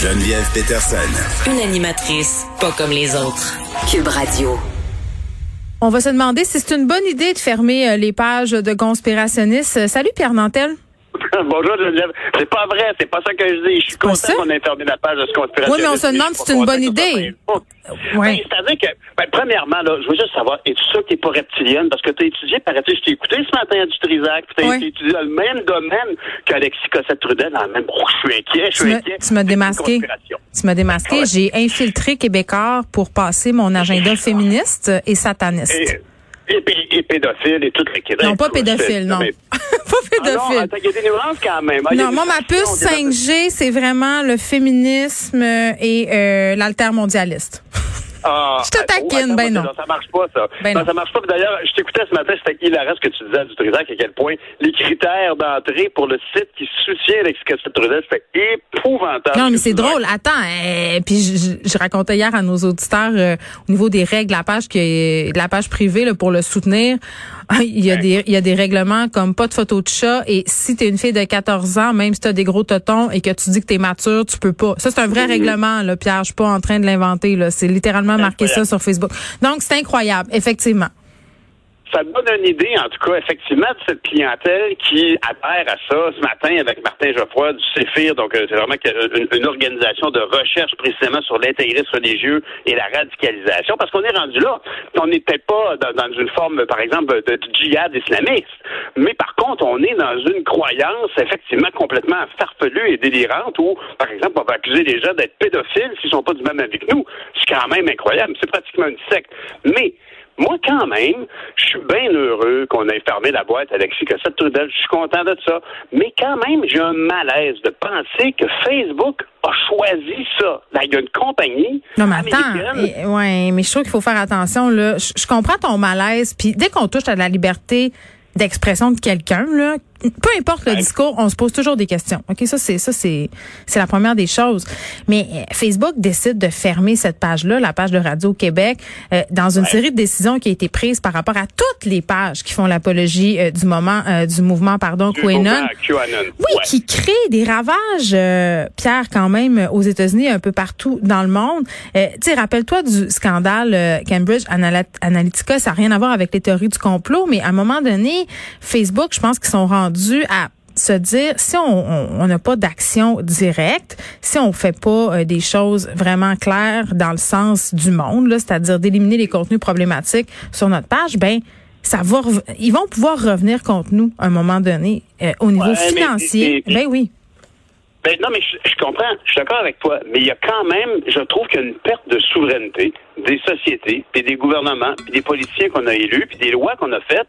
Geneviève Peterson. Une animatrice pas comme les autres. Cube Radio. On va se demander si c'est une bonne idée de fermer euh, les pages de conspirationnistes. Salut Pierre Nantel. Bonjour Geneviève. C'est pas vrai, c'est pas ça que je dis. Je suis content qu'on ait fermé la page de ce conspirationniste. Oui, mais on se demande si c'est une bonne idée. Oui. C'est-à-dire que, ben, premièrement, là, je veux juste savoir, es-tu sûr que t'es pas reptilienne? Parce que tu as étudié, paraît-il, je t'ai écouté ce matin à du Trisac, puis t'as étudié dans le même domaine qu'Alexis Cossette-Trudel, dans le même, oh, je suis inquiet, je suis inquiet. Tu m'as démasqué. Tu m'as démasqué. J'ai infiltré Québécois pour passer mon agenda féministe et sataniste. Et, et, pédophile et tout le Non, pas pédophile, non. pas pédophile. Ah non, il y a des nuances quand même. Non, moi, ma puce 5G, c'est vraiment le féminisme et euh, l'altermondialiste. Ah, je te taquine, ben non. Ça marche pas, ça. Ben non. Ça marche pas. D'ailleurs, je t'écoutais ce matin, c'était hilarant ce que tu disais à du Trisac, à quel point les critères d'entrée pour le site qui soutient l'explication de Trudel, c'était épouvantable. Non, mais c'est drôle. Attends, euh, puis je, je, racontais hier à nos auditeurs euh, au niveau des règles, la page qui est, la page privée là, pour le soutenir. Il y a des il y a des règlements comme pas de photo de chat et si tu es une fille de 14 ans, même si tu as des gros totons et que tu dis que tu es mature, tu peux pas. Ça c'est un vrai règlement là, Pierre, je suis pas en train de l'inventer là, c'est littéralement marqué ça sur Facebook. Donc c'est incroyable, effectivement ça donne une idée, en tout cas, effectivement, de cette clientèle qui adhère à ça. Ce matin, avec Martin Geoffroy du CEFIR, donc euh, c'est vraiment une, organisation de recherche précisément sur l'intégrisme religieux et la radicalisation, parce qu'on est rendu là. On peut-être pas dans, une forme, par exemple, de, djihad islamiste, mais par contre, on est dans une croyance, effectivement, complètement farfelue et délirante, où, par exemple, on va accuser les gens d'être pédophiles s'ils sont pas du même avec nous. C'est quand même incroyable. C'est pratiquement une secte. Mais moi, quand même, je suis bien heureux qu'on ait fermé la boîte Alexis Cossette Trudel. Je suis content de ça. Mais quand même, j'ai un malaise de penser que Facebook a choisi ça. Là, il y a une compagnie. Non, mais attends. ouais, mais je trouve qu'il faut faire attention, là. Je, comprends ton malaise. Puis dès qu'on touche à la liberté d'expression de quelqu'un, là, peu importe le discours, on se pose toujours des questions. OK, ça c'est ça c'est c'est la première des choses. Mais euh, Facebook décide de fermer cette page-là, la page de Radio Québec, euh, dans une série de décisions qui a été prise par rapport à toutes les pages qui font l'apologie euh, du moment du mouvement pardon QAnon. Oui, qui crée des ravages Pierre quand même aux États-Unis un peu partout dans le monde. tu sais rappelle-toi du scandale Cambridge Analytica, ça n'a rien à voir avec les théories du complot, mais à un moment donné, Facebook, je pense qu'ils sont rendus à se dire si on n'a pas d'action directe, si on fait pas euh, des choses vraiment claires dans le sens du monde, c'est-à-dire d'éliminer les contenus problématiques sur notre page, ben ça va ils vont pouvoir revenir contre nous à un moment donné euh, au niveau financier. ben oui. Ben non, mais je, comprends, je suis d'accord avec toi, mais il y a quand même, je trouve qu'il y a une perte de souveraineté des sociétés, puis des gouvernements, puis des politiciens qu'on a élus, puis des lois qu'on a faites.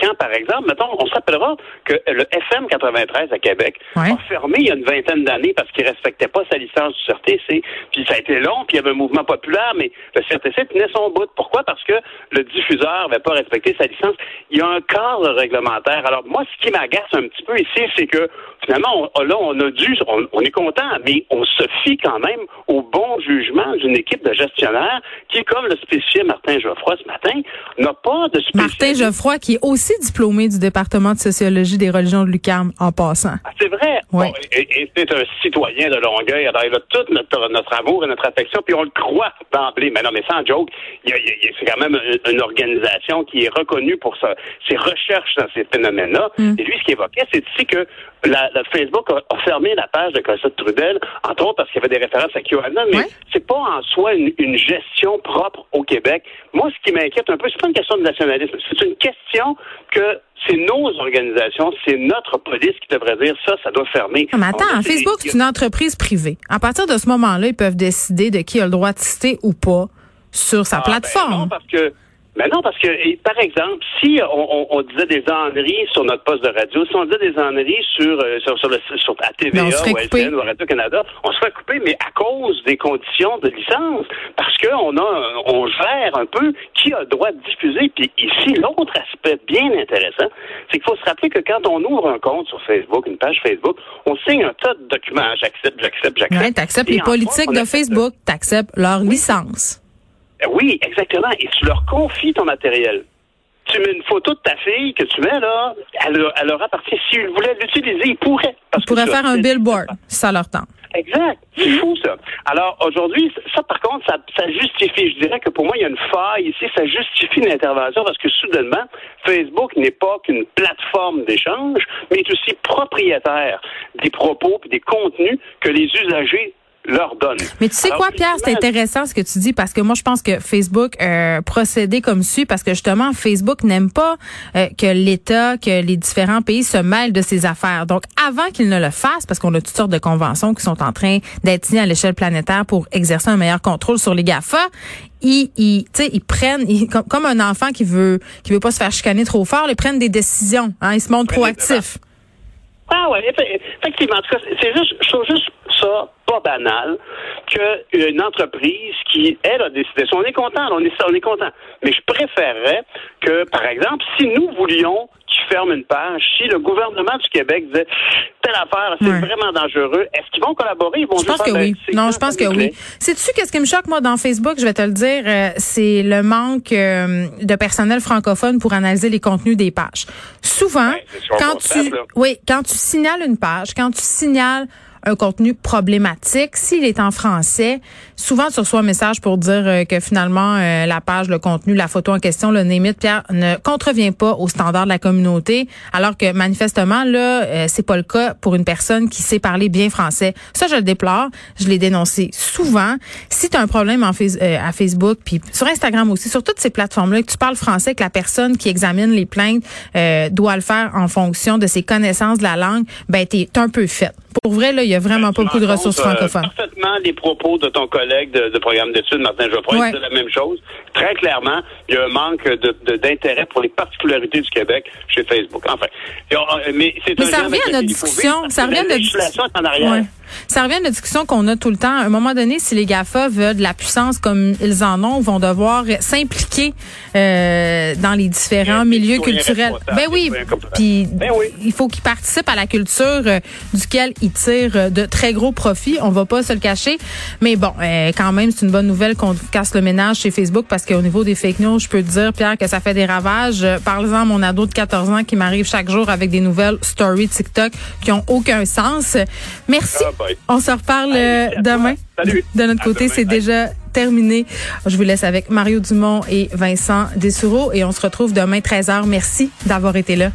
Quand, par exemple, mettons, on se rappellera que le FM 93 à Québec a fermé il y a une vingtaine d'années parce qu'il respectait pas sa licence du CRTC. Puis ça a été long, puis il y avait un mouvement populaire, mais le CRTC tenait son bout. Pourquoi? Parce que le diffuseur n'avait pas respecté sa licence. Il y a un cadre réglementaire. Alors, moi, ce qui m'agace un petit peu ici, c'est que finalement, on, là, on a dû, on, est content, mais on se fie quand même au bon jugement d'une équipe de gestionnaires qui, comme le spécifié Martin Geoffroy ce matin, n'a pas de. Martin Geoffroy, qui est aussi diplômé du département de sociologie des religions de l'UQAM, en passant. Ah, c'est vrai? Oui. et, c'est un citoyen de Longueuil. Alors, il a tout notre, notre amour et notre affection, puis on le croit d'emblée. Mais non, mais sans joke, c'est quand même une, organisation qui est reconnue pour ses recherches dans ces phénomènes-là. Mm. Et lui, ce qu'il évoquait, c'est ici que la, Facebook a, fermé la page de Cossette Trudel, entre autres parce qu'il y avait des références à QAnon, mais c'est pas en soi une, une, gestion propre au Québec. Moi, ce qui m'inquiète un peu, c'est pas une question de nationalisme, c'est une question que c'est nos organisations, c'est notre police qui devrait dire ça, ça doit fermer. mais attends, Facebook, c'est une entreprise privée. À partir de ce moment-là, ils peuvent décider de qui a le droit de citer ou pas sur sa ah, ben plateforme. non, parce que Mais non, parce que, par exemple, si on, disait des enneries sur notre poste de radio, si on disait des enneries sur, euh, sur, sur, le, sur à TVA ou à ou Radio-Canada, on se ferait couper, mais à cause des conditions de licence. Parce qu'on a, on gère un peu qui a le droit de diffuser. Puis ici, l'autre aspect bien intéressant, c'est qu'il faut se rappeler que quand on ouvre un compte sur Facebook, une page Facebook, on signe un tas de documents. J'accepte, j'accepte, j'accepte. Ouais, t'acceptes les politiques de Facebook, t'acceptes leur licence. Euh, oui, exactement. Et tu leur confies ton matériel. Tu mets une photo de ta fille que tu mets là, elle, elle leur appartient. S'ils voulaient l'utiliser, ils pourraient. ils pourraient faire un billboard, ça leur tente. Exact. C'est fou, ça. Alors, aujourd'hui, ça, par contre, ça, ça, justifie. Je dirais que pour moi, il y a une faille ici. Ça justifie l'intervention parce que, soudainement, Facebook n'est pas qu'une plateforme d'échange, mais est aussi propriétaire des propos et des contenus que les usagers leur donne. Mais tu sais quoi, Pierre, c'est intéressant ce que tu dis parce que moi, je pense que Facebook euh, procédait comme suit parce que justement, Facebook n'aime pas euh, que l'État, que les différents pays se mêlent de ses affaires. Donc, avant qu'ils ne le fassent, parce qu'on a toutes sortes de conventions qui sont en train d'être signées à l'échelle planétaire pour exercer un meilleur contrôle sur les GAFA, ils, ils, ils prennent, comme, un enfant qui veut qui veut pas se faire chicaner trop fort, ils prennent des décisions. Hein, ils se montrent proactifs. Ah ouais, effectivement. En tout cas, c'est juste, je trouve juste ça pas banal qu'une entreprise qui, elle, a décidé. On est content, on est, on est content. Mais je préférerais que, par exemple, si nous voulions qu'ils ferment une page, si le gouvernement du Québec disait telle affaire, c'est vraiment dangereux, est-ce qu'ils vont collaborer? Ils vont je pense que oui. Non, je pense que oui. Sais-tu qu'est-ce qui me choque, moi, dans Facebook? Je vais te le dire, euh, c'est le manque euh, de personnel francophone pour analyser les contenus des pages. Souvent, quand tu, oui, quand tu signales une page, quand tu signales un contenu problématique. S'il est en français, souvent tu reçois un message pour dire euh, que finalement euh, la page, le contenu, la photo en question, le némite, Pierre, ne contrevient pas aux standards de la communauté, alors que manifestement là, euh, c'est pas le cas pour une personne qui sait parler bien français. Ça, je le déplore. Je l'ai dénoncé souvent. Si tu as un problème en à Facebook, puis sur Instagram aussi, sur toutes ces plateformes-là, que tu parles français, que la personne qui examine les plaintes doit le faire en fonction de ses connaissances de la langue, ben t'es un peu fait. Pour vrai, là, vraiment pas beaucoup de ressources francophones. parfaitement les propos de ton collègue de, programme d'études, Martin Geoffroy, ouais. c'est la même chose. Très clairement, il y a un manque d'intérêt pour les particularités du Québec chez Facebook. Enfin, mais c'est ça revient à notre discussion. Ça revient à notre discussion. Ça revient à la discussion qu'on a tout le temps. À un moment donné, si les GAFA veulent de la puissance comme ils en ont, vont devoir s'impliquer euh, dans les différents milieux culturels. Ben oui, puis ben il faut qu'ils participent à la culture euh, duquel ils tirent euh, de très gros profits. On va pas se le cacher. Mais bon, euh, quand même, c'est une bonne nouvelle qu'on casse le ménage chez Facebook parce qu'au niveau des fake news, je peux te dire, Pierre, que ça fait des ravages. Parle-en à mon ado de 14 ans qui m'arrive chaque jour avec des nouvelles stories TikTok qui ont aucun sens. Merci. Ah, on se reparle euh, demain. Salut. De notre côté, c'est déjà terminé. Je vous laisse avec Mario Dumont et Vincent Dessoureau et on se retrouve demain 13h. Merci d'avoir été là.